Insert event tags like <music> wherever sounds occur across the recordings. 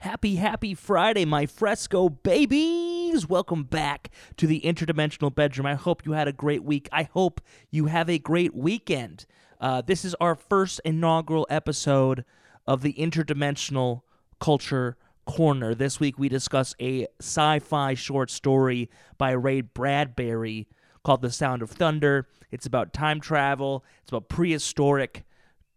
Happy, happy Friday, my fresco babies! Welcome back to the interdimensional bedroom. I hope you had a great week. I hope you have a great weekend. Uh, this is our first inaugural episode of the interdimensional culture corner. This week we discuss a sci fi short story by Ray Bradbury called The Sound of Thunder. It's about time travel, it's about prehistoric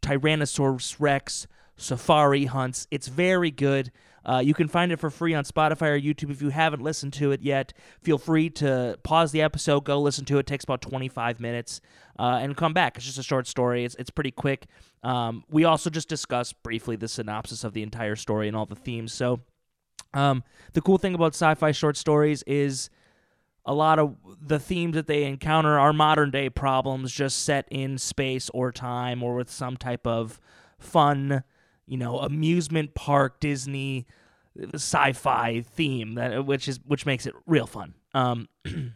Tyrannosaurus Rex safari hunts. It's very good. Uh, you can find it for free on Spotify or YouTube. If you haven't listened to it yet, feel free to pause the episode, go listen to it. it takes about 25 minutes, uh, and come back. It's just a short story. It's it's pretty quick. Um, we also just discussed briefly the synopsis of the entire story and all the themes. So, um, the cool thing about sci-fi short stories is a lot of the themes that they encounter are modern day problems, just set in space or time or with some type of fun you know, amusement park Disney sci-fi theme that which is which makes it real fun. Um, <clears throat>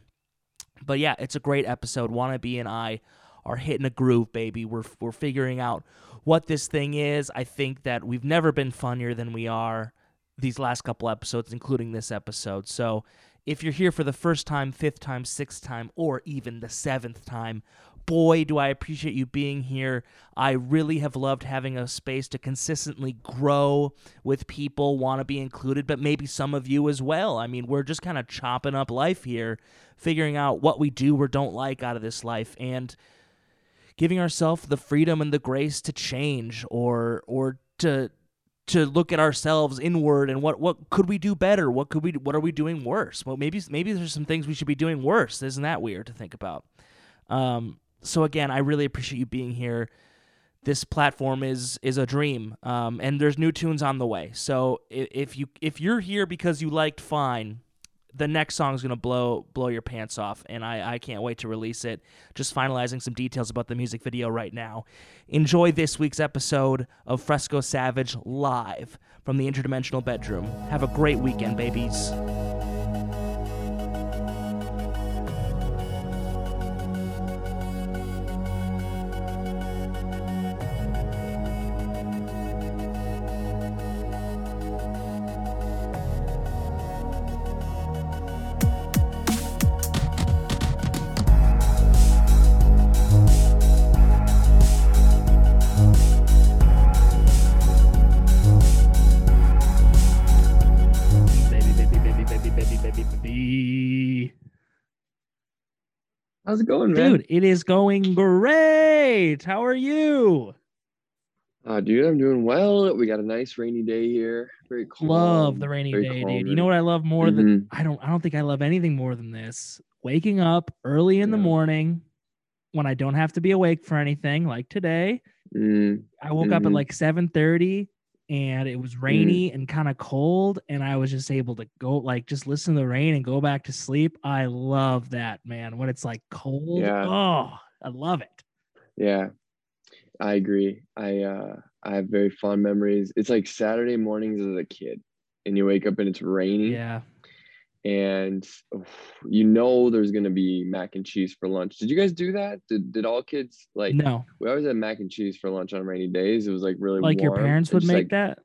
but yeah, it's a great episode. Wannabe and I are hitting a groove, baby. We're we're figuring out what this thing is. I think that we've never been funnier than we are these last couple episodes, including this episode. So if you're here for the first time, fifth time, sixth time, or even the seventh time, boy, do I appreciate you being here. I really have loved having a space to consistently grow with people, want to be included, but maybe some of you as well. I mean, we're just kind of chopping up life here, figuring out what we do or don't like out of this life, and giving ourselves the freedom and the grace to change or or to to look at ourselves inward and what what could we do better? What could we what are we doing worse? Well maybe maybe there's some things we should be doing worse. Isn't that weird to think about? Um, so again, I really appreciate you being here. This platform is is a dream, um, and there's new tunes on the way. So if you if you're here because you liked Fine, the next song is gonna blow blow your pants off, and I I can't wait to release it. Just finalizing some details about the music video right now. Enjoy this week's episode of Fresco Savage live from the interdimensional bedroom. Have a great weekend, babies. How's it going, man? Dude, it is going great. How are you? Uh, dude, I'm doing well. We got a nice rainy day here. Very calm. Love the rainy day, calm, dude. You know what I love more mm-hmm. than I don't I don't think I love anything more than this. Waking up early in yeah. the morning when I don't have to be awake for anything, like today. Mm-hmm. I woke mm-hmm. up at mm-hmm. like 7 30 and it was mm. rainy mm. and kind of cold and i was just able to go like just listen to the rain and go back to sleep. I love that man when it's like cold. Yeah. oh i love it. Yeah. I agree. I uh i have very fond memories. It's like saturday mornings as a kid and you wake up and it's raining. Yeah and you know there's gonna be mac and cheese for lunch. Did you guys do that? Did did all kids like? No. We always had mac and cheese for lunch on rainy days. It was like really like warm. your parents would make like, that.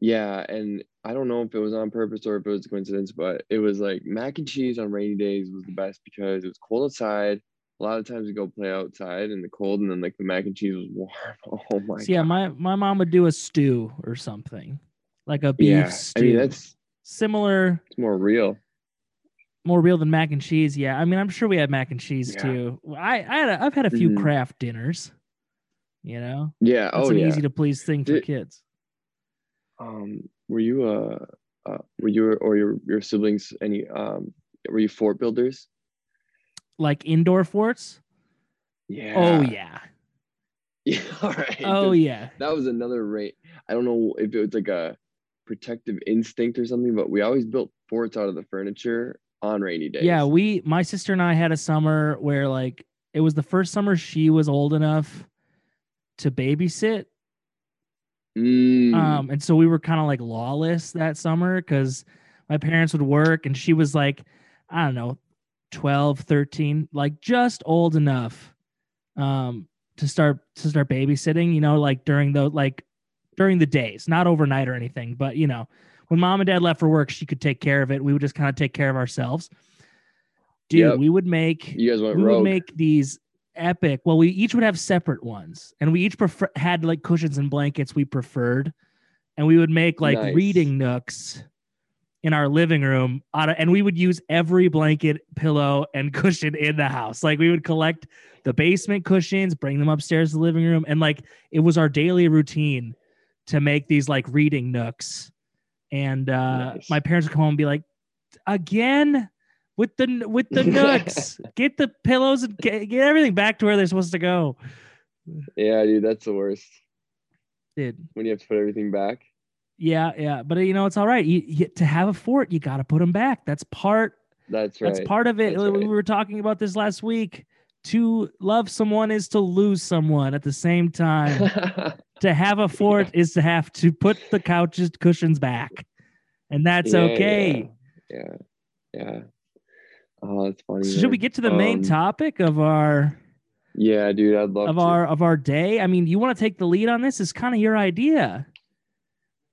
Yeah, and I don't know if it was on purpose or if it was a coincidence, but it was like mac and cheese on rainy days was the best because it was cold outside. A lot of times we go play outside in the cold, and then like the mac and cheese was <laughs> warm. Oh my! So, yeah, my my mom would do a stew or something, like a beef yeah, stew. I mean that's similar. It's more real. More real than mac and cheese. Yeah, I mean, I'm sure we had mac and cheese yeah. too. I I had a, I've had a few mm-hmm. Kraft Dinners. You know. Yeah. It's oh, an yeah. easy to please thing for Did, kids. Um, were you uh, uh were you or your your siblings any um were you fort builders? Like indoor forts? Yeah. Oh yeah. <laughs> Yeah. All right. Oh yeah. That was another rate. I don't know if it was like a protective instinct or something, but we always built forts out of the furniture on rainy days. Yeah, we my sister and I had a summer where like it was the first summer she was old enough to babysit. Mm. Um, and so we were kind of like lawless that summer because my parents would work and she was like, I don't know, 12, 13, like just old enough um to start to start babysitting, you know, like during the like during the days, not overnight or anything. But you know, when mom and dad left for work, she could take care of it. We would just kind of take care of ourselves. Dude, Yep. we would make You guys went we would make these epic. Well, we each would have separate ones, and we each prefer had like cushions and blankets we preferred, and we would make like Nice. reading nooks in our living room out of, and we would use every blanket, pillow, and <laughs> cushion in the house. Like we would collect the basement cushions, bring them upstairs to the living room, and like it was our daily routine to make these like reading nooks. And uh, Nice. my parents would come home and be like, "Again." With the with the nooks, <laughs> get the pillows and get, get everything back to where they're supposed to go, yeah, dude, that's the worst dude. when you have to put everything back. Yeah, yeah, but you know it's all right. You, you, to have a fort, you got to put them back. That's part That's right. That's part of it. That's We were talking about this last week. To love someone is to lose someone at the same time. <laughs> to have a fort is to have to put the couches cushions back. And that's Yeah, okay. Yeah. Yeah. Oh, that's funny. So should we get to the main Um, topic of our Yeah, dude, I'd love of to. our of our day? I mean, you want to take the lead on this? It's kind of your idea.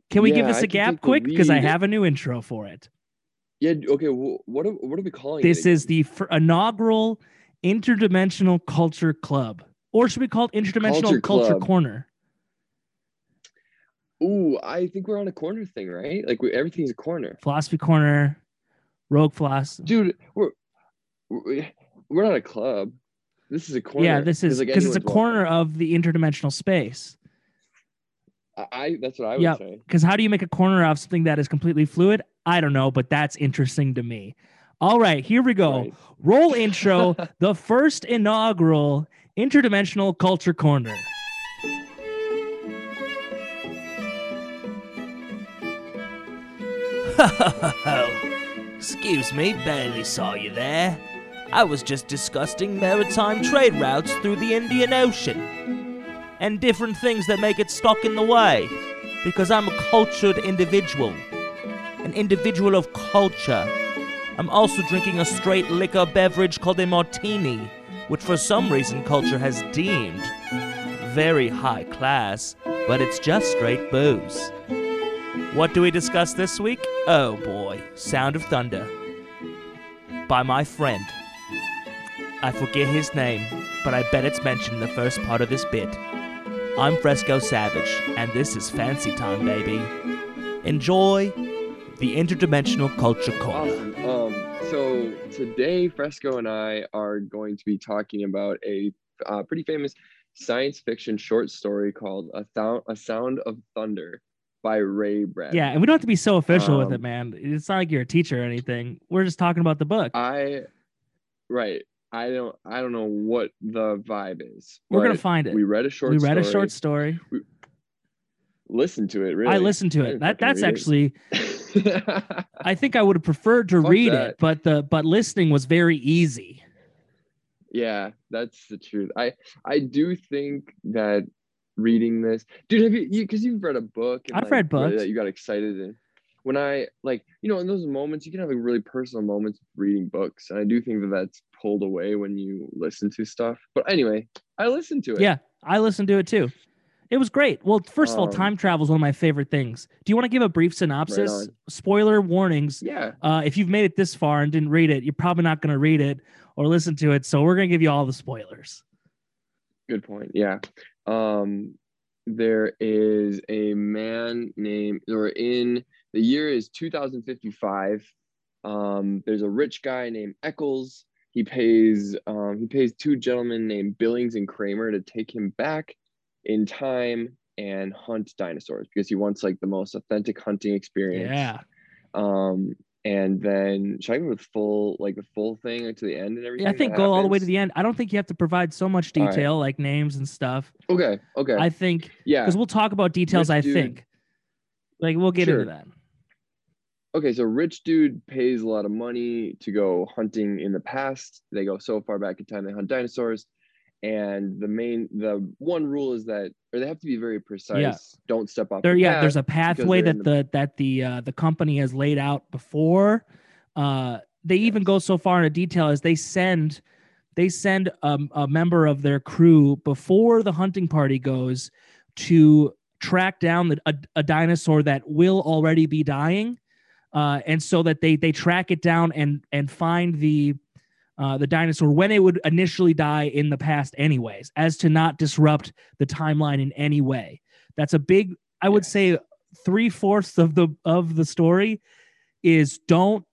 Can we give Yeah, us I a gap quick? Because I have a new intro for it. Yeah. Okay. wh- What are, what are we calling This is the inaugural Interdimensional Culture Club. Or should we call it Interdimensional Culture Culture Corner? Ooh, I think we're on a corner thing, right? Like we, everything's a corner, Philosophy Corner, Rogue Floss. dude. We're we're not a club. This is a corner. Yeah, this is like, because it's a corner of the interdimensional space. I, I that's what I would Yep. say. Because how do you make a corner of something that is completely fluid? I don't know, but that's interesting to me. All right, here we go. Right. Roll intro, <laughs> the first inaugural interdimensional culture corner. <laughs> Excuse me, barely saw you there. I was just discussing maritime trade routes through the Indian Ocean and different things that make it stuck in the way. Because I'm a cultured individual, an individual of culture. I'm also drinking a straight liquor beverage called a martini, which for some reason culture has deemed very high class, but it's just straight booze. What do we discuss this week? Oh boy, Sound of Thunder by my friend. I forget his name, but I bet it's mentioned in the first part of this bit. I'm Fresco Savage, and this is Fancy Time, baby. Enjoy the Interdimensional Culture Corner. Awesome. Um, so today, Fresco and I are going to be talking about a uh, pretty famous science fiction short story called "A, Thou- a Sound of Thunder" by Ray Bradbury. Yeah, and we don't have to be so official with it, Um, man. It's not like you're a teacher or anything. We're just talking about the book. I, right. I don't. I don't know what the vibe is. We're gonna find it. We read a short. Story we read a short story. Listen to it. Really. I listened to it. That that's actually. <laughs> I think I would have preferred to Fuck read that. it, but the but listening was very easy. Yeah, that's the truth. I I do think that reading this, dude, have you you because you've read a book? And, I've like, read books. that you got excited and when I like you know in those moments you can have like really personal moments reading books and I do think that that's pulled away when you listen to stuff. But anyway, I listened to it. Yeah, I listened to it too. It was great. Well, first of all, Um, time travel is one of my favorite things. Do you want to give a brief synopsis? on. Spoiler warnings. Yeah. Uh, if you've made it this far and didn't read it, you're probably not going to read it or listen to it. So we're going to give you all the spoilers. Good point. Yeah. Um, there is a man named, or in the year is 2055. Um, there's a rich guy named Eckels. He pays, um, he pays two gentlemen named Billings and Kramer to take him back in time and hunt dinosaurs because he wants like the most authentic hunting experience. Yeah. Um, and then should I go with full, like the full thing like, to the end and everything? Yeah, I think go all the way to the end. I don't think you have to provide so much All right. detail like names and stuff. Okay. Okay. I think yeah. because we'll talk about details. Rich I dude. think like we'll get Sure. into that. okay, so rich dude pays a lot of money to go hunting in the past. They go so far back in time they hunt dinosaurs. And the main the one rule is that or they have to be very precise. Don't step off. There, the yeah, there's a pathway that in the that the uh, the company has laid out before. Uh, they even go so far into detail as they send they send um, a member of their crew before the hunting party goes to track down the, a, a dinosaur that will already be dying, uh, and so that they they track it down and and find the uh, the dinosaur when it would initially die in the past, anyways, as to not disrupt the timeline in any way. That's a big, I would say, three fourths of the of the story is don't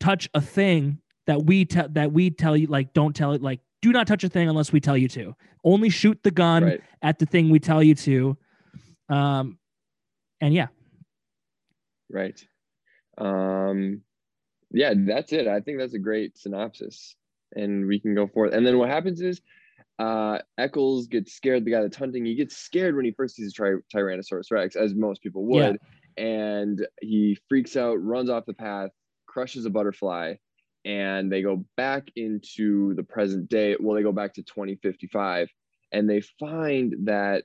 touch a thing that we tell that we tell you like don't tell it like do not touch a thing unless we tell you to. Only shoot the gun Right. at the thing we tell you to. Um, and yeah, Right. Um, yeah, that's it. I think that's a great synopsis, and we can go forth. And then what happens is, uh, Eckels gets scared. The guy that's hunting, he gets scared when he first sees a tri- Tyrannosaurus Rex, as most people would, and he freaks out, runs off the path, crushes a butterfly, and they go back into the present day. Well, they go back to 2055, and they find that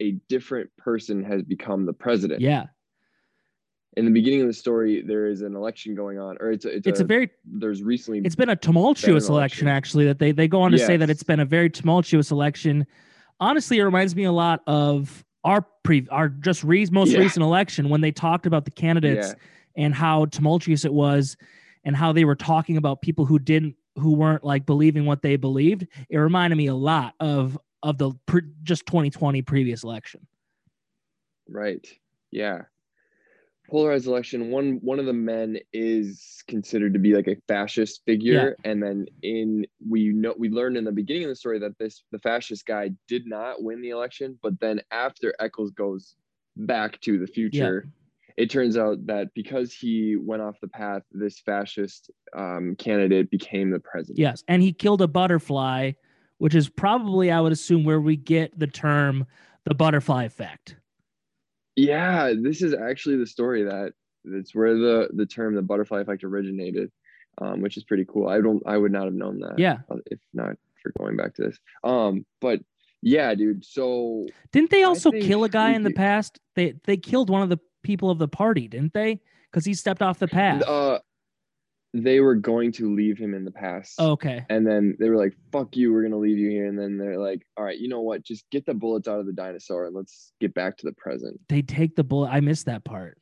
a different person has become the president yeah, in the beginning of the story there is an election going on or it's a, it's, it's a very there's recently it's been a tumultuous an election election. actually that they they go on to say that it's been a very tumultuous election. Honestly it reminds me a lot of our pre our just re- most Yeah. recent election when they talked about the candidates yeah. and how tumultuous it was and how they were talking about people who didn't who weren't like believing what they believed. It reminded me a lot of of the pre- just 2020 previous election. Right. Yeah polarized election one one of the men is considered to be like a fascist figure. And then in we know we learned in the beginning of the story that this the fascist guy did not win the election but then after Eckels goes back to the future it turns out that because he went off the path this fascist um, candidate became the president. Yes and he killed a butterfly which is probably i would assume where we get the term the butterfly effect Yeah, this is actually the story that it's where the the term the butterfly effect originated, um, which is pretty cool. I don't, I would not have known that. yeah uh, if not for going back to this. Um, but yeah, dude. So Didn't they also think kill a guy in the past? They they killed one of the people of the party, didn't they? Because he stepped off the path. uh, they were going to leave him in the past. okay. And then they were like, "Fuck you, we're gonna leave you here." And then they're like, "All right, you know what? Just get the bullets out of the dinosaur and let's get back to the present." They take the bullet. I missed that part.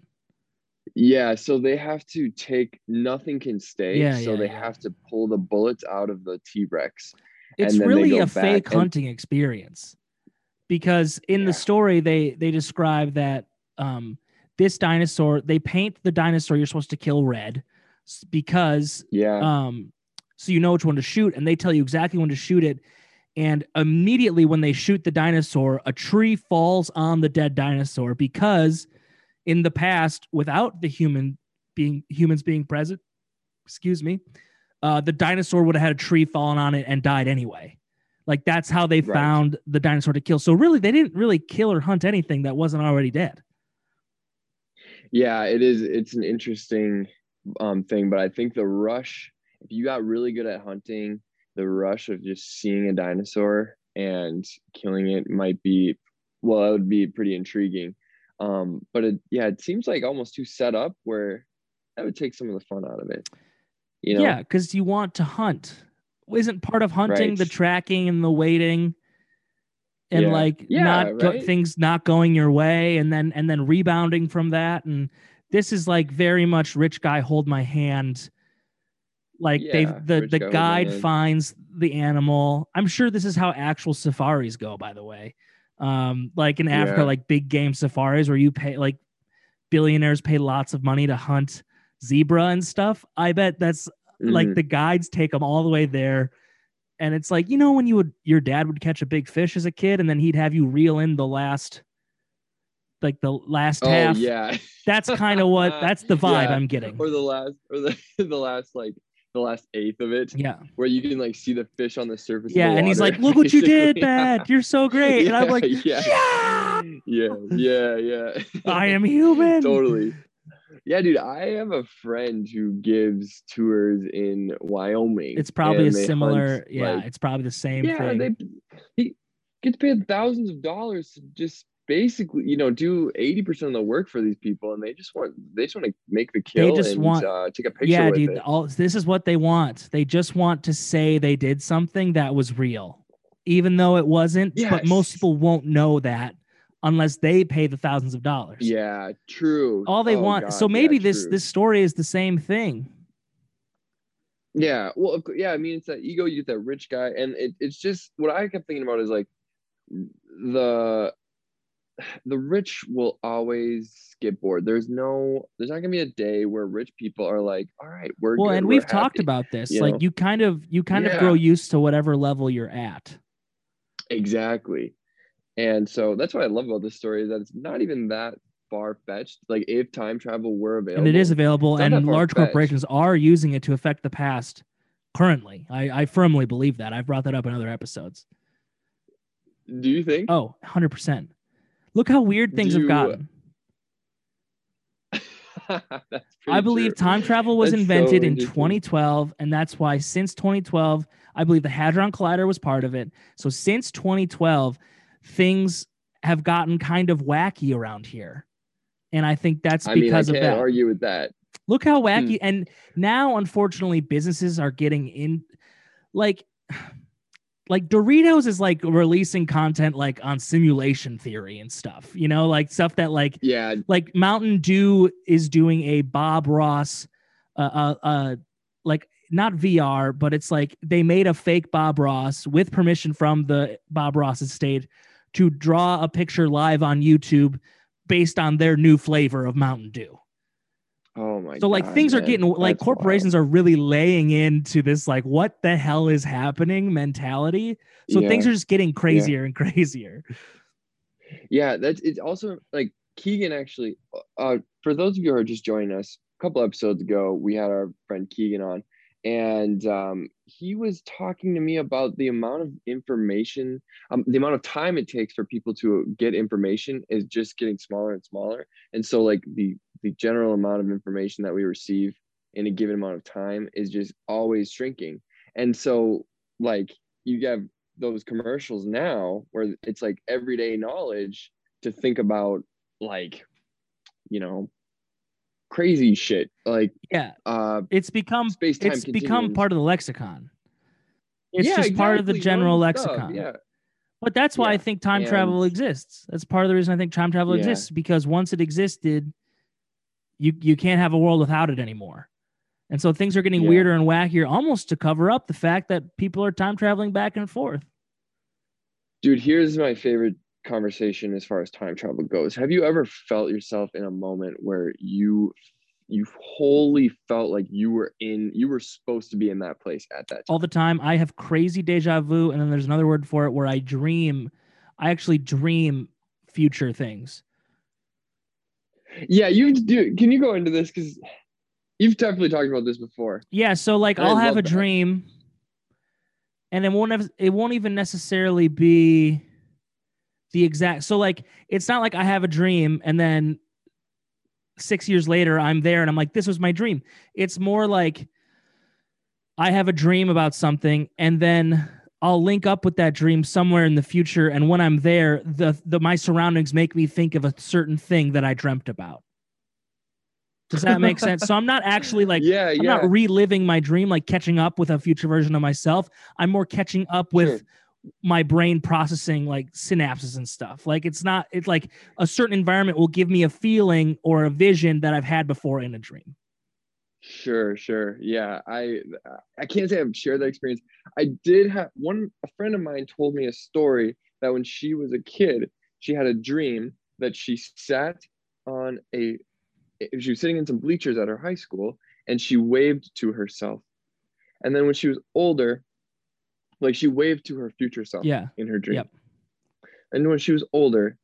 Yeah, so they have to take nothing can stay. Yeah, so yeah, they yeah. have to pull the bullets out of the T Rex. It's really a fake and- hunting experience. Because in Yeah. the story they they describe that um this dinosaur, they paint the dinosaur you're supposed to kill red because Yeah, um so you know which one to shoot and they tell you exactly when to shoot it and immediately when they shoot the dinosaur a tree falls on the dead dinosaur because in the past without the human being humans being present excuse me uh the dinosaur would have had a tree fallen on it and died anyway like that's how they Right. found the dinosaur to kill so really they didn't really kill or hunt anything that wasn't already dead yeah, it is. It's an interesting um thing, but I think the rush, if you got really good at hunting, the rush of just seeing a dinosaur and killing it might be, well, that would be pretty intriguing. Um, but it, yeah, it seems like almost too set up where that would take some of the fun out of it. You know? yeah because you want to hunt isn't part of hunting the tracking and the waiting and Yeah. like Yeah, not go- things not going your way and then and then rebounding from that and this is like very much rich guy hold my hand. Like Yeah, they've the the guy, guide finds the animal. I'm sure this is how actual safaris go by the way. Um like in africa Yeah. like big game safaris where you pay like billionaires pay lots of money to hunt zebra and stuff. I bet that's like Mhm. the guides take them all the way there. And it's like you know when you would your dad would catch a big fish as a kid and then he'd have you reel in the last like the last oh half yeah. that's kind of what that's the <laughs> vibe Yeah. i'm getting. Or the last or the <laughs> the last like the last eighth of it yeah. where you can like see the fish on the surface of yeah the and he's like look what you did dad. You're so <laughs> great. And i'm like Yeah, yeah. Yeah yeah yeah. I am human. Totally. Yeah dude i have a friend who gives tours in wyoming it's probably a similar hunt, yeah like- it's probably the same yeah thing. they he gets paid thousands of dollars to just basically you know do 80% of the work for these people and they just want they just want to make the kill they just and want- uh, take a picture yeah dude it. all this is what they want they just want to say they did something that was real even though it wasn't but most people won't know that unless they pay the thousands of dollars. Yeah, true. All they Oh, want. God, so maybe yeah, this true. this story is the same thing. Yeah, well, yeah. I mean, it's that ego. You get that rich guy, and it, it's just what I kept thinking about is like the the rich will always get bored. There's no, there's not gonna be a day where rich people are like, all right, we're Well, good, and we've talked happy." about this. you like know? you kind of you kind of grow used to whatever level you're at. exactly, and so that's what I love about this story is that it's not even that far fetched. Like if time travel were available, and it is available and large corporations are using it to affect the past currently I, I firmly believe that i've brought that up in other episodes Do you think? oh 100% look how weird things Do have gotten <laughs> i believe true. time travel was That's so invented in 2012 and that's why since 2012 i believe the hadron collider was part of it so since 2012 things have gotten kind of wacky around here and i think that's I mean, I because of can't that argue with that. Look how Hmm. wacky. And now, unfortunately, businesses are getting in like like Doritos is like releasing content like on simulation theory and stuff, you know, like stuff that like Yeah, like Mountain Dew is doing a Bob Ross uh uh, uh like not VR, but it's like they made a fake Bob Ross with permission from the Bob Ross estate to draw a picture live on YouTube based on their new flavor of Mountain Dew. Oh my God. So like God, things are getting like That's wild. corporations are really laying into this like what the hell is happening mentality. So things are just getting crazier and <laughs> crazier. Yeah, that's it's also like Keegan actually. Uh, for those of you who are just joining us, a couple episodes ago, we had our friend Keegan on, and um, he was talking to me about the amount of information, um, the amount of time it takes for people to get information is just getting smaller and smaller, and so like the the general amount of information that we receive in a given amount of time is just always shrinking, and so like you have those commercials now where it's like everyday knowledge to think about like you know crazy shit like Yeah. uh It's become Space-time it's become part of the lexicon. It's yeah, just part of the exactly, general lexicon. yeah But that's why I think time and- travel exists. That's part of the reason I think time travel Yeah. exists because once it existed, you you can't have a world without it anymore. And so things are getting Yeah. weirder and wackier almost to cover up the fact that people are time traveling back and forth. dude here's my favorite conversation as far as time travel goes have you ever felt yourself in a moment where you you wholly felt like you were in you were supposed to be in that place at that time all the time. I have crazy deja vu, and then there's another word for it where I dream. I actually dream future things. Yeah you do can you go into this because you've definitely talked about this before Yeah, so like I'll have a that. dream, and it won't have, it won't even necessarily be the exact. So like it's not like I have a dream and then six years later I'm there and I'm like this was my dream. It's more like I have a dream about something and then I'll link up with that dream somewhere in the future and when I'm there the the my surroundings make me think of a certain thing that I dreamt about. Does that make sense? So I'm not actually like <laughs> yeah I'm yeah not reliving my dream, like catching up with a future version of myself. I'm more catching up with Sure. my brain processing like synapses and stuff. Like it's not, it's like a certain environment will give me a feeling or a vision that I've had before in a dream. Sure, sure. Yeah, I I can't say I've shared that experience. I did have one a friend of mine told me a story that when she was a kid, she had a dream that she sat on a she was sitting in some bleachers at her high school and she waved to herself. And then when she was older, like she waved to her future self Yeah. in her dream. Yep. And when she was older,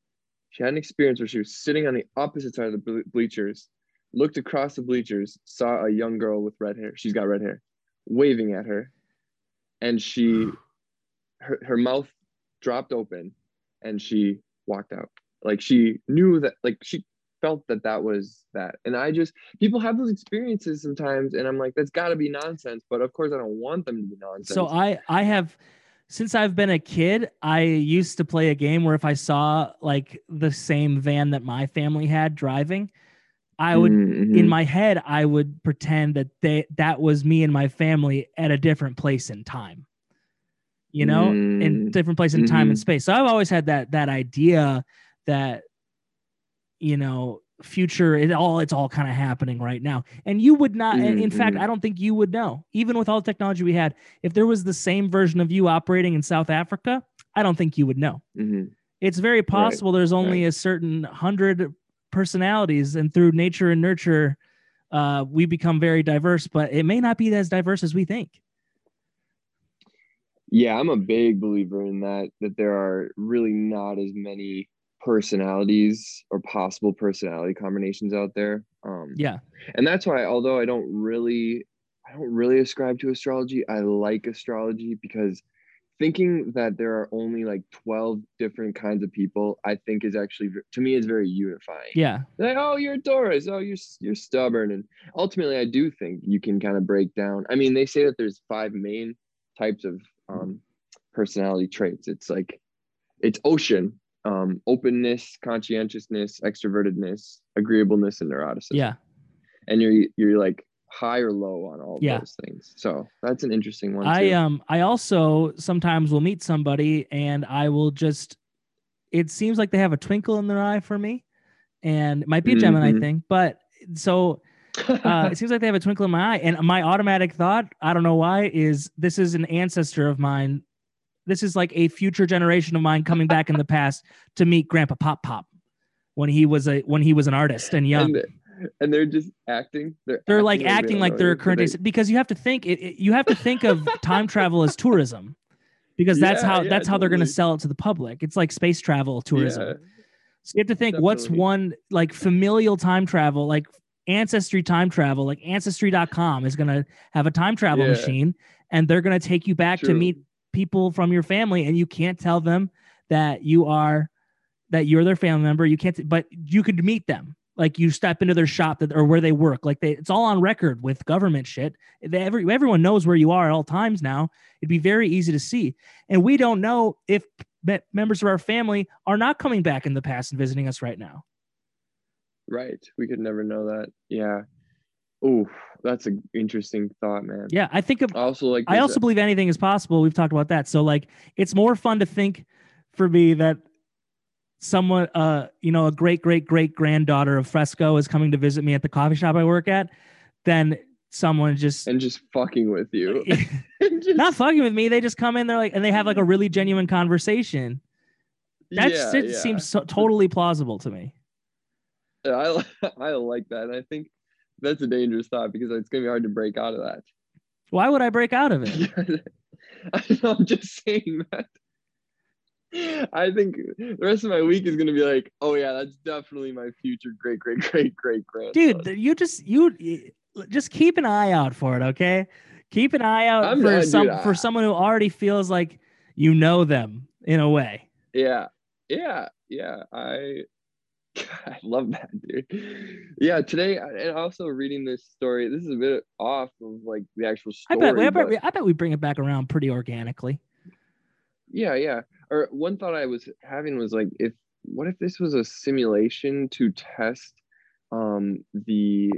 she had an experience where she was sitting on the opposite side of the ble- bleachers, looked across the bleachers, saw a young girl with red hair. She's got red hair, waving at her, and she, <sighs> her, her mouth dropped open, and she walked out. Like she knew that, like she felt that that was that. And I just people have those experiences sometimes, and I'm like, that's got to be nonsense. But of course, I don't want them to be nonsense. So I, I have, since I've been a kid, I used to play a game where if I saw like the same van that my family had driving, I would Mhm, in my head I would pretend that they that was me and my family at a different place in time. You know, in Mm, different place in time and mhm. space. So I've always had that that idea that you know future it all it's all kind of happening right now and you would not in fact Mhm. i don't think you would know even with all the technology we had if there was the same version of you operating in south africa i don't think you would know hmm it's very possible there's only a certain hundred personalities and through nature and nurture uh, we become very diverse but it may not be as diverse as we think Yeah, I'm a big believer in that, that there are really not as many personalities or possible personality combinations out there. Um, yeah and that's why although i don't really i don't really ascribe to astrology i like astrology because thinking that there are only like 12 different kinds of people i think is actually to me is very unifying. Yeah. Like oh you're a taurus. Oh you're you're stubborn. And ultimately i do think you can kind of break down i mean they say that there's five main types of um, personality traits. It's like it's ocean um, openness conscientiousness extrovertedness agreeableness and neuroticism. Yeah. And you're you're like high or low on all Yeah. those things. So that's an interesting one. I too. um I also sometimes will meet somebody and I will just it seems like they have a twinkle in their eye for me. And it might be a Gemini Mhm. thing, but so <laughs> uh it seems like they have a twinkle in my eye. And my automatic thought, I don't know why, is this is an ancestor of mine. This is like a future generation of mine coming back in the <laughs> past to meet Grandpa Pop Pop when he was a when he was an artist and young. and, and they're just acting. They're, they're like acting like they're a you, but current day they- because you have to think it, it- you have to think of <laughs> time travel as tourism because that's Yeah, how yeah, that's how they're going to sell it to the public. It's like space travel tourism. Yeah, so you have to think what's one like familial time travel like ancestry time travel like ancestry.com is going to have a time travel machine and they're going to take you back to meet people from your family and you can't tell them that you are that you're their family member. You can't but you could meet them like you step into their shop that or where they work like they it's all on record with government shit They- every, everyone knows where you are at all times now it'd be very easy to see and we don't know if me- members of our family are not coming back in the past and visiting us right now right. We could never know that. Yeah. Oh, that's an interesting thought, man. yeah i think of I also like. I also a- believe anything is possible. We've talked about that. So like it's more fun to think for me that someone uh you know a great great great granddaughter of Fresco is coming to visit me at the coffee shop I work at then someone just and just fucking with you. <laughs> <laughs> Just- not fucking with me. They just come in they're like and they have like a really genuine conversation. That yeah, yeah. seems so, totally plausible to me. Yeah, I <laughs> I like that. And I think that's a dangerous thought because it's gonna be hard to break out of that. Why would I break out of it? I'm just saying that. <laughs> I think the rest of my week is gonna be like, oh yeah, that's definitely my future great great great great great grand. Dude, you just you you- just keep an eye out for it, okay? Keep an eye out I'm for not- some dude, for someone who already feels like you know them in a way. Yeah, yeah, yeah. I <laughs> I love that, dude. Yeah, today and also reading this story. This is a bit off of like the actual I story. bet, I bet, but- we, I bet we bring it back around pretty organically. Yeah, yeah. Or one thought I was having was like, if what if this was a simulation to test um the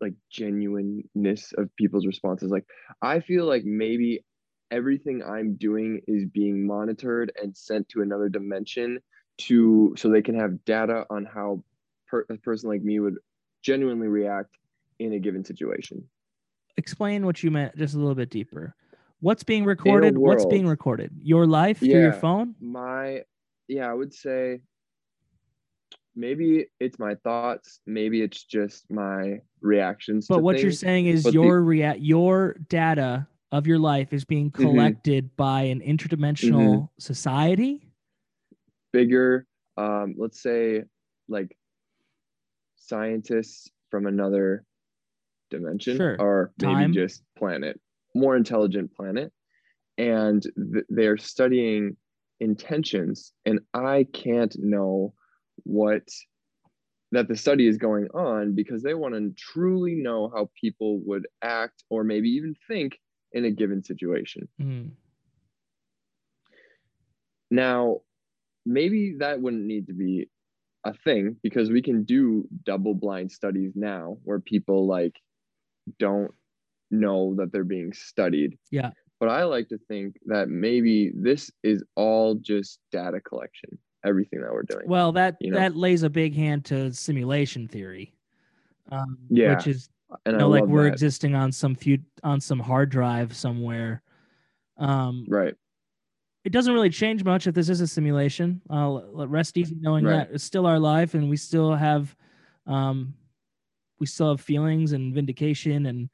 like genuineness of people's responses? Like, I feel like maybe everything I'm doing is being monitored and sent to another dimension to so they can have data on how per, a person like me would genuinely react in a given situation. Explain what you meant just a little bit deeper. What's being recorded? What's being recorded? Your life through your phone? my yeah i would say maybe it's my thoughts maybe it's just my reactions But what you're saying is but the- your rea- your data of your life is being Mm-hmm. collected by an interdimensional society. bigger um let's say like scientists from another dimension Sure. or maybe Time. just planet more intelligent planet and th- they're studying intentions and i can't know what that the study is going on because they want to truly know how people would act or maybe even think in a given situation Mm. now, maybe that wouldn't need to be a thing because we can do double blind studies now where people like don't know that they're being studied. Yeah. But I like to think that maybe this is all just data collection. everything that we're doing. Well, that you know? that lays a big hand to simulation theory. Um, Yeah, which is and you know, like we're that. existing on some few on some hard drive somewhere. Um, right. it doesn't really change much if this is a simulation. Let rest easy knowing Right. that it's still our life, and we still have, um, we still have feelings and vindication and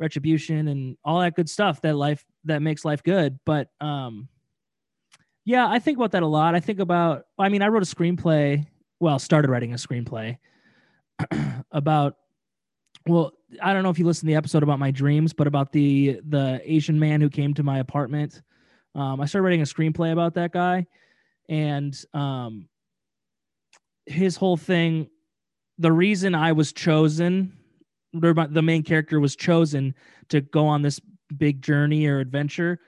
retribution and all that good stuff that life that makes life good. But um, yeah, I think about that a lot. I think about. I mean, I wrote a screenplay. Well, started writing a screenplay <clears throat> about. Well, I don't know if you listened to the episode about my dreams, but about the the Asian man who came to my apartment. Um, I started writing a screenplay about that guy, and um, his whole thing. The reason I was chosen, the main character was chosen to go on this big journey or adventure,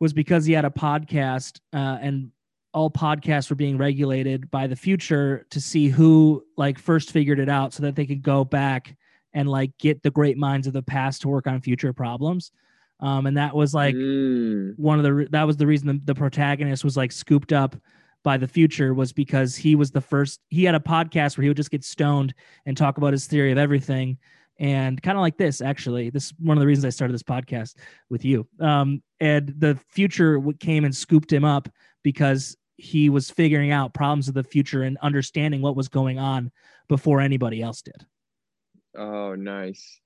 was because he had a podcast, uh, and all podcasts were being regulated by the future to see who like first figured it out, so that they could go back and like get the great minds of the past to work on future problems. Um, and that was like Mm, one of the re- that was the reason the, the protagonist was like scooped up by the future was because he was the first he had a podcast where he would just get stoned and talk about his theory of everything and kind of like this actually this is one of the reasons i started this podcast with you um, and the future came and scooped him up because he was figuring out problems of the future and understanding what was going on before anybody else did oh, nice.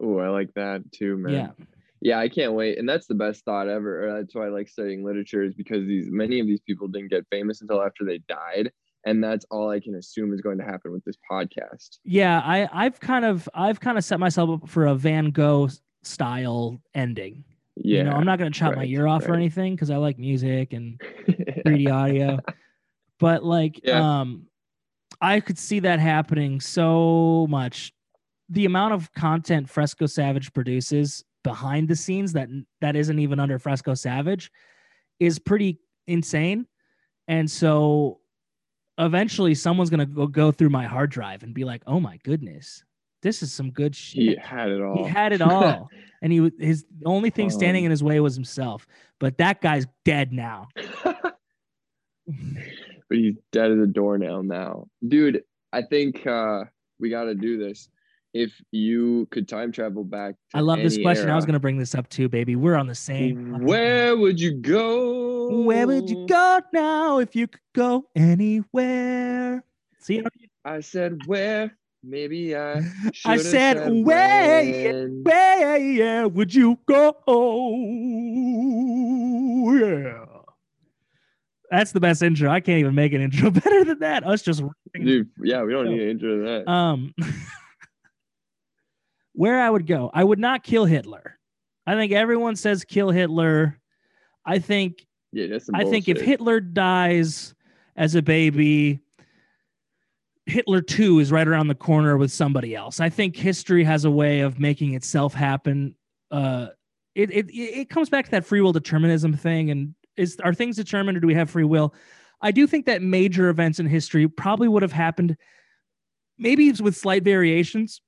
Oh, I like that too, man. yeah Yeah, I can't wait. And that's the best thought ever. That's why I like studying literature is because these many of these people didn't get famous until after they died. And that's all I can assume is going to happen with this podcast. Yeah, I I've kind of I've kind of set myself up for a Van Gogh style ending. Yeah. You know, I'm not going to chop my ear off or anything because I like music and <laughs> 3D audio. But like, Yeah. um, I could see that happening so much. The amount of content Fresco Savage produces behind the scenes that that isn't even under Fresco Savage is pretty insane. And so eventually someone's going to go, go through my hard drive and be like, "Oh my goodness. This is some good shit." he had it all. He had it <laughs> all. and he was his only thing standing in his way was himself. But that guy's dead now. <laughs> <laughs> but he's dead as a doornail now. Dude, I think uh we gotta do this. If you could time travel back to I love this question. I was going to bring this up too, baby. We're on the same. Where would you go? Where would you go now if you could go anywhere? See, I said where? Maybe I. <laughs> I should've said, where, when. where would you go? Yeah. That's the best intro. I can't even make an intro <laughs> better than that. Us just Dude, yeah, we don't need to intro to that. Um, <laughs> where I would go, I would not kill Hitler. I think everyone says kill Hitler. I think yeah, that's I think if. Hitler dies as a baby, Hitler 2 is right around the corner with somebody else. I think history has a way of making itself happen. Uh, it, it, it comes back to that free will determinism thing. And is are things determined or do we have free will? I do think that major events in history probably would have happened, maybe with slight variations,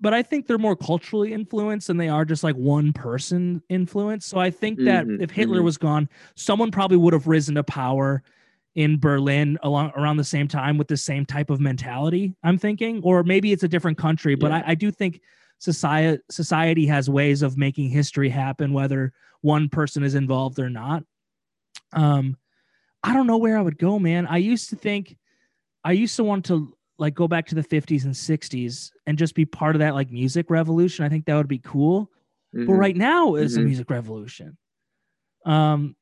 but I think they're more culturally influenced than they are just like one person influenced. So I think that Mhm, if Hitler mhm. was gone, someone probably would have risen to power in Berlin along around the same time with the same type of mentality. I'm thinking, or maybe it's a different country, but Yeah. I, I do think society society has ways of making history happen, whether one person is involved or not. Um, I don't know where I would go, man. I used to think, I used to want to like go back to the 50s and 60s and just be part of that like music revolution. I think that would be cool. But Mhm, right now is a Mhm. music revolution. Um,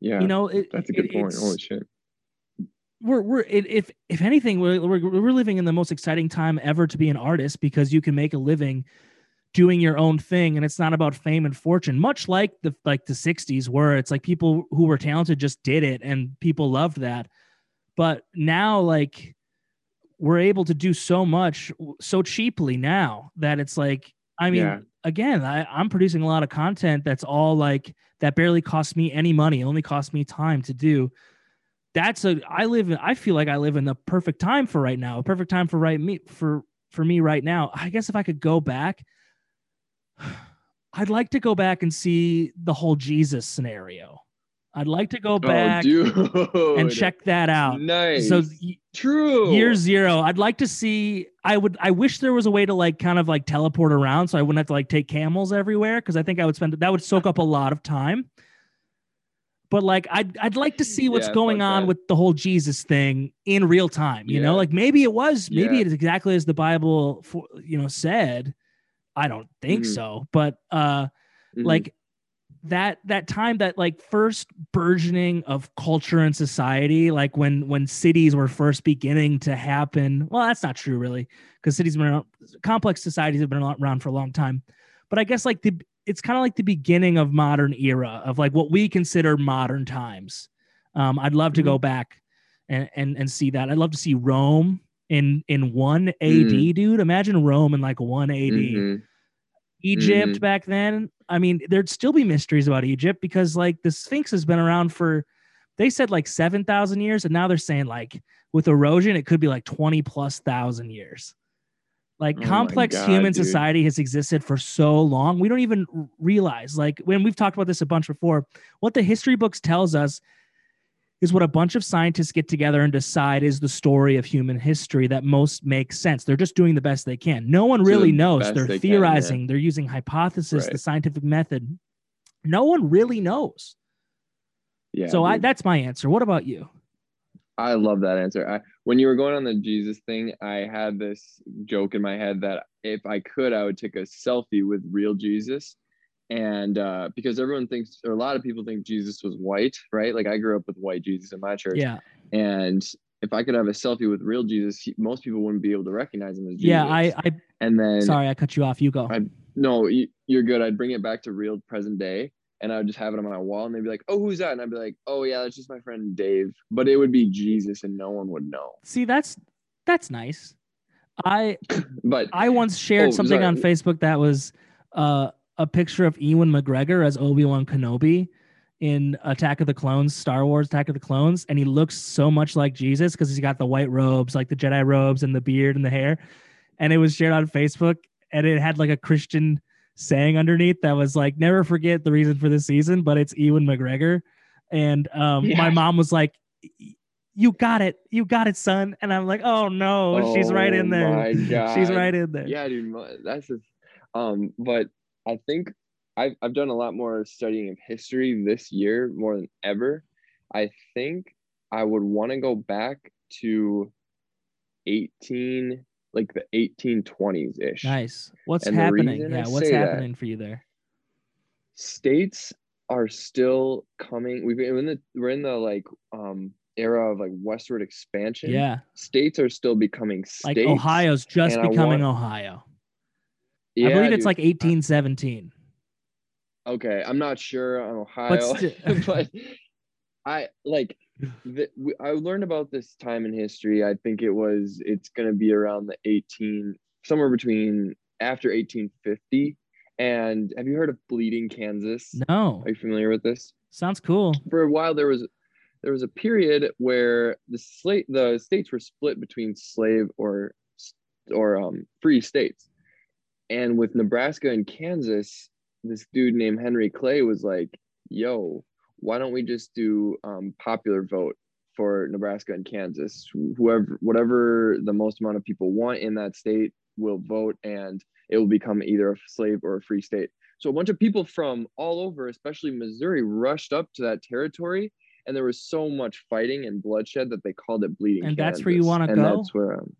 yeah, you know, it, that's a good it- point. Holy shit. we're we're it, if if anything we're, we're we're living in the most exciting time ever to be an artist because you can make a living doing your own thing and it's not about fame and fortune much like the like the 60s where it's like people who were talented just did it and people loved that but now like we're able to do so much so cheaply now that it's like i mean Yeah. again I, i'm producing a lot of content that's all like that barely costs me any money it only costs me time to do that's a i live in i feel like i live in the perfect time for right now a perfect time for right me for for me right now i guess if i could go back <sighs> i'd like to go back and see the whole jesus scenario I'd like to go oh, back oh, and check that <laughs> out. Nice. So true. year zero, I'd like to see. I would. I wish there was a way to like kind of like teleport around, so I wouldn't have to like take camels everywhere. Because I think I would spend that would soak up a lot of time. But like, I'd I'd like to see what's Yeah, going fuck on that. with the whole Jesus thing in real time. You know, like maybe it was, maybe Yeah. it's exactly as the Bible, for, you know, said. I don't think Mhm. so, but uh, Mhm. like that that time that like first burgeoning of culture and society like when when cities were first beginning to happen well that's not true really because cities have been around, complex societies have been around for a long time. But i guess like the it's kind of like the beginning of modern era of like what we consider modern times. Um i'd love to go back and and and see that. I'd love to see rome in in 1 ad Mm. dude. Imagine rome in like 1 ad Mhm. Egypt Mhm. back then. I mean, there'd still be mysteries about Egypt because like the Sphinx has been around for they said like 7,000 years and now they're saying like with erosion it could be like 20 plus thousand years. Like Oh complex God, human dude. society has existed for so long. We don't even realize like when we've talked about this a bunch before, what the history books tells us is what a bunch of scientists get together and decide is the story of human history that most makes sense. They're just doing the best they can. No one To the really knows. They're they can, yeah. theorizing. They're using hypothesis, the scientific method. No one really knows. Yeah. so I that's my answer. What about you? I love that answer. I, when you were going on the Jesus thing, I had this joke in my head that if I could, I would take a selfie with real Jesus. And uh, because everyone thinks, or a lot of people think Jesus was white, right? Like I grew up with white Jesus in my church. Yeah. And if I could have a selfie with real Jesus, he, most people wouldn't be able to recognize him as Jesus. Yeah, I I And then, sorry, I cut you off. You go. I- no, you, you're good. I'd bring it back to real present day. And I would just have it on my wall, and they'd be like, "Oh, who's that?" And I'd be like, "Oh, yeah, that's just my friend Dave." But it would be Jesus, and no one would know. See, that's that's nice. I <coughs> But I once shared Oh, something sorry. on Facebook that was uh, a picture of Ewan McGregor as Obi Wan Kenobi in Attack of the Clones, Star Wars Attack of the Clones, and he looks so much like Jesus because he's got the white robes, like the Jedi robes, and the beard and the hair. And it was shared on Facebook, and it had like a Christian saying underneath that was like, "Never forget the reason for this season," but it's Ewan McGregor. And um, my mom was like, "You got it, you got it, son." And I'm like, "Oh no, she's right in Oh there." <laughs> She's right in there. yeah, dude, that's just, um. But I think I've I've done a lot more studying of history this year more than ever. I think I would want to go back to eighteen, like the eighteen twenties ish. Nice. What's And happening? I Yeah, what's happening for you there? states are still coming. We've been in the we're in the like um era of like westward expansion. Yeah. States are still becoming states. Like Ohio's just becoming want- Ohio. Yeah, I believe it's like 1817. okay. I'm not sure on Ohio, sti- <laughs> but I like the, I learned about this time in history. I think it was it's gonna be around the 18 somewhere between after 1850. And have you heard of Bleeding Kansas? No. Are you familiar with this? Sounds cool. for a while there was there was a period where the slate the states were split between slave or or um, free states and with nebraska and kansas this dude named henry clay was like yo why don't we just do um, popular vote for nebraska and kansas whoever whatever the most amount of people want in that state will vote and it will become either a slave or a free state so a bunch of people from all over, especially Missouri, rushed up to that territory, and there was so much fighting and bloodshed that they called it bleeding. And that's where you wanna go? That's where um,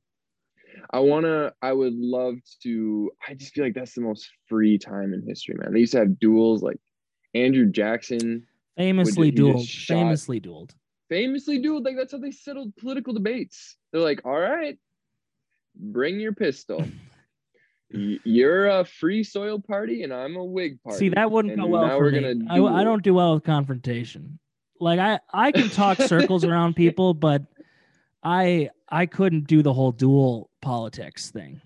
I wanna. I would love to. I just feel like that's the most free time in history, man. They used to have duels like Andrew Jackson Famously dueled. shot- Famously dueled. famously dueled. Like that's how they settled political debates. They're like, all right, bring your pistol. <laughs> You're a free soil party, and I'm a Whig party. See, that wouldn't go well now for we're me. gonna I, I don't do well with confrontation. Like I, I can talk <laughs> circles around people, but I, I couldn't do the whole duel politics thing.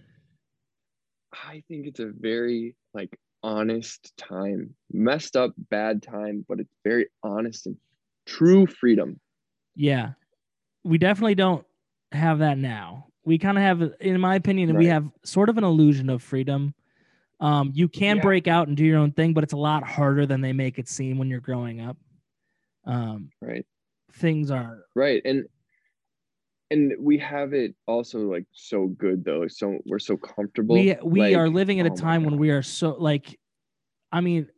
I think it's a very like honest time, messed up, bad time, but it's very honest and true freedom. Yeah, we definitely don't have that now. We kind of have, in my opinion, we have sort of an illusion of freedom. Um, you can Yeah. break out and do your own thing, but it's a lot harder than they make it seem when you're growing up. um, right. things are Right. And and we have it also like so good though. So we're so comfortable. we we Like, are living at a oh time when we are so like i mean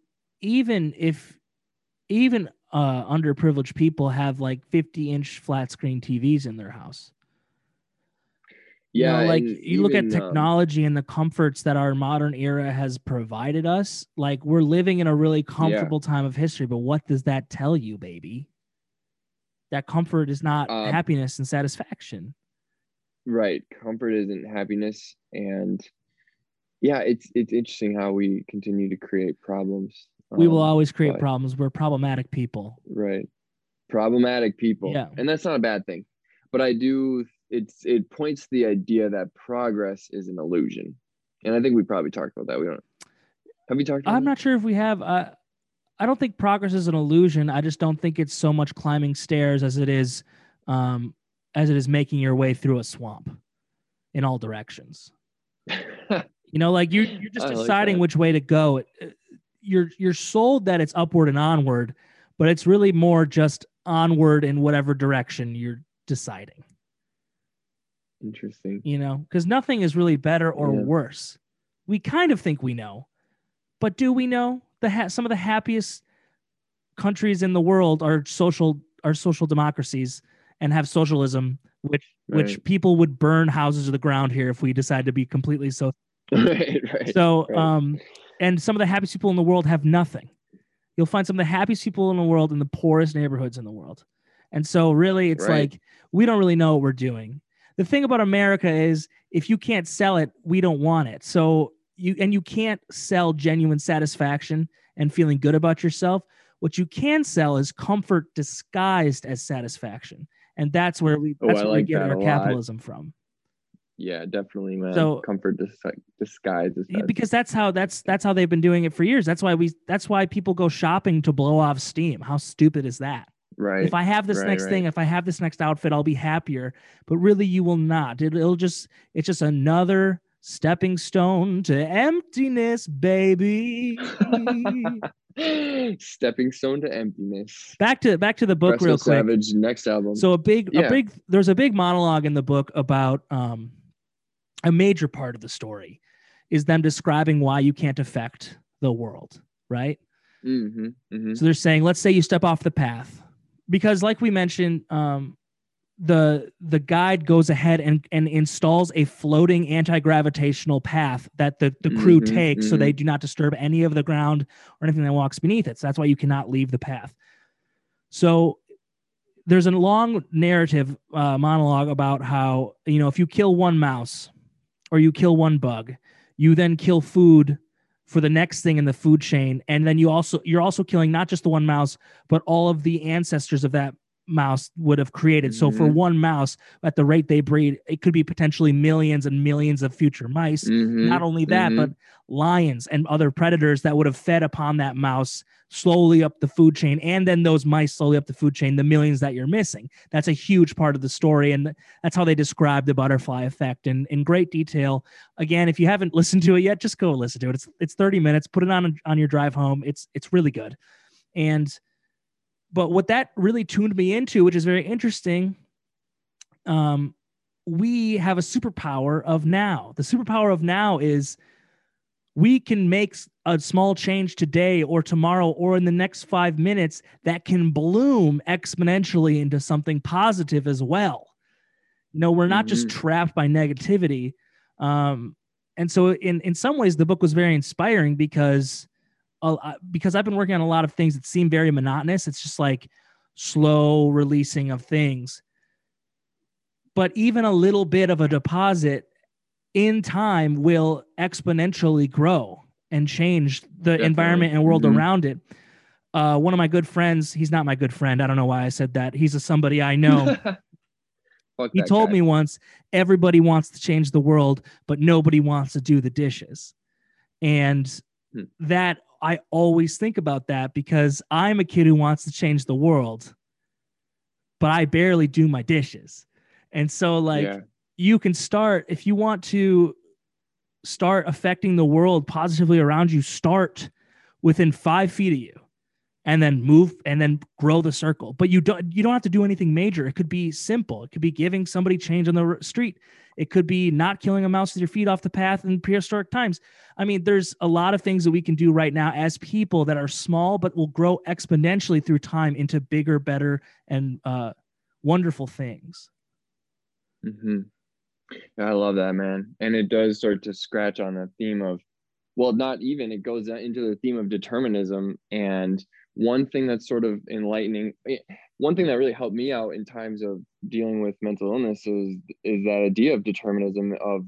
even if even uh underprivileged people have like 50 inch flat screen tvs in their house You know, yeah, like you look at even, um, technology and the comforts that our modern era has provided us like we're living in a really comfortable time of history but what does that tell you baby that comfort is not Um, happiness and satisfaction right. Comfort isn't happiness. And yeah, it's it's interesting how we continue to create problems. we will um, always create but- problems we're problematic people right problematic people Yeah. and that's not a bad thing but i do it's it points to the idea that progress is an illusion and i think we probably talked about that we don't have we talked about I'm that? not sure if we have. Uh, I don't think progress is an illusion. I just don't think it's so much climbing stairs as it is, um, as it is making your way through a swamp, in all directions. <laughs> You know, like you you're just I deciding that. which way to go. It- uh, You're you're sold that it's upward and onward, but it's really more just onward in whatever direction you're deciding. interesting You know, because nothing is really better or Yeah. worse. We kind of think we know, but do we know? The ha- some of the happiest countries in the world are social are social democracies and have socialism, which which people would burn houses to the ground here if we decide to be completely so. <laughs> right right So, right. um, and some of the happiest people in the world have nothing. You'll find some of the happiest people in the world in the poorest neighborhoods in the world. And so, really, it's Right. like we don't really know what we're doing. The thing about America is if you can't sell it, we don't want it. So, you and you can't sell genuine satisfaction and feeling good about yourself. What you can sell is comfort disguised as satisfaction. And that's where we Oh, that's I where we get our a lot. capitalism from. yeah definitely man So- comfort dis- disguises Yeah, because that's how that's that's how they've been doing it for years. That's why we that's why people go shopping to blow off steam. How stupid is that? right If I have this right, next thing, if I have this next outfit, I'll be happier. But really, you will not. It, it'll just it's just another stepping stone to emptiness, baby. <laughs> stepping stone to emptiness back to back to the book real quick. savage next album So a big a big there's a big monologue in the book about um a major part of the story is them describing why you can't affect the world, right? mm-hmm, mm-hmm. So they're saying, let's say you step off the path, because like we mentioned, um, the the guide goes ahead and, and installs a floating anti-gravitational path that the, the crew Mhm, takes so they do not disturb any of the ground or anything that walks beneath it. So that's why you cannot leave the path. So there's a long narrative uh, monologue about how you know if you kill one mouse or you kill one bug, you then kill food for the next thing in the food chain, and then you also you're also killing not just the one mouse, but all of the ancestors of that mouse would have created. So for Mhm. one mouse, at the rate they breed, it could be potentially millions and millions of future mice. Mhm, Not only that, mhm. but lions and other predators that would have fed upon that mouse slowly up the food chain, and then those mice slowly up the food chain, the millions that you're missing. That's a huge part of the story, and that's how they describe the butterfly effect in, in great detail. Again, if you haven't <laughs> listened to it yet, just go listen to it. It's it's 30 minutes. Put it on on your drive home. It's it's really good. And but what that really tuned me into, which is very interesting, um, we have a superpower of now. The superpower of now is we can make a small change today or tomorrow or in the next five minutes that can bloom exponentially into something positive as well. You know, we're not just Mhm. trapped by negativity. Um, and so, in in some ways, the book was very inspiring because uh, because I've been working on a lot of things that seem very monotonous. It's just like slow releasing of things. But even a little bit of a deposit in time will exponentially grow and change the Definitely. environment and world Mhm. around it. Uh, one of my good friends, he's not my good friend. I don't know why I said that. He's a somebody I <laughs> know. He told guy. me once everybody wants to change the world, but nobody wants to do the dishes. And Hmm. that I always think about that because I'm a kid who wants to change the world, but I barely do my dishes. And so, like, yeah. you can start if you want to start affecting the world positively around you, start within five feet of you and then move and then grow the circle. But you don't you don't have to do anything major. It could be simple. It could be giving somebody change on the street. It could be not killing a mouse with your feet off the path in prehistoric times. I mean, there's a lot of things that we can do right now as people that are small but will grow exponentially through time into bigger, better, and uh, wonderful things. Mm-hmm. I love that, man. And it does start to scratch on the theme of, well, not even, it goes into the theme of determinism. And one thing that's sort of enlightening, eh, one thing that really helped me out in times of dealing with mental illness is is that idea of determinism of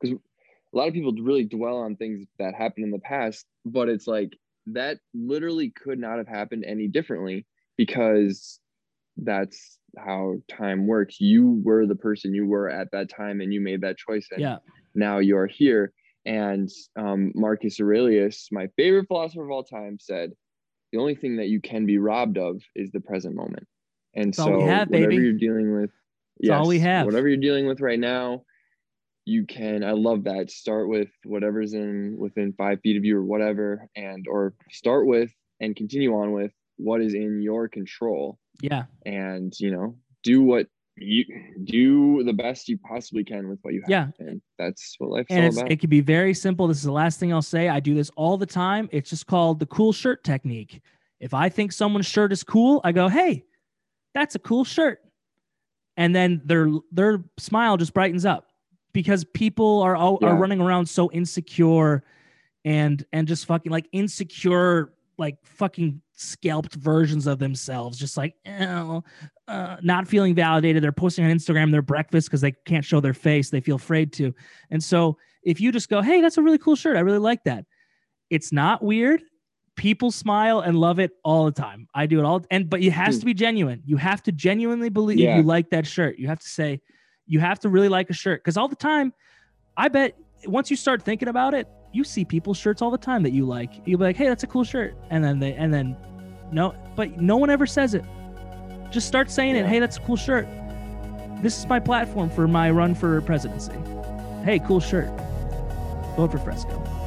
because a lot of people really dwell on things that happened in the past, but it's like that literally could not have happened any differently because that's how time works. You were the person you were at that time and you made that choice. And Yeah. now you're here. And um, Marcus Aurelius, my favorite philosopher of all time, said, the only thing that you can be robbed of is the present moment. And all so we have, whatever baby. you're dealing with, It's all we have. Whatever you're dealing with right now, you can i love that start with whatever's in within five feet of you or whatever and or start with and continue on with what is in your control Yeah. and you know do what you do the best you possibly can with what you have Yeah. and that's what life's and all about it can be very simple. This is the last thing I'll say. I do this all the time. It's just called the cool shirt technique. If I think someone's shirt is cool, I go, "Hey, that's a cool shirt," and then their their smile just brightens up because people are all, are running around so insecure and and just fucking like insecure like fucking scalped versions of themselves just like oh, uh, not feeling validated. They're posting on instagram their breakfast because they can't show their face they feel afraid to. And so if you just go hey that's a really cool shirt. I really like that. It's not weird. People smile and love it all the time. I do it all and but it has Hmm. to be genuine. You have to genuinely believe Yeah. you like that shirt. You have to say you have to really like a shirt because all the time i bet once you start thinking about it you see people's shirts all the time that you like. You'll be like hey that's a cool shirt. And then they and then no but no one ever says it. Just start saying it. Hey that's a cool shirt. This is my platform for my run for presidency. Hey cool shirt. Vote for fresco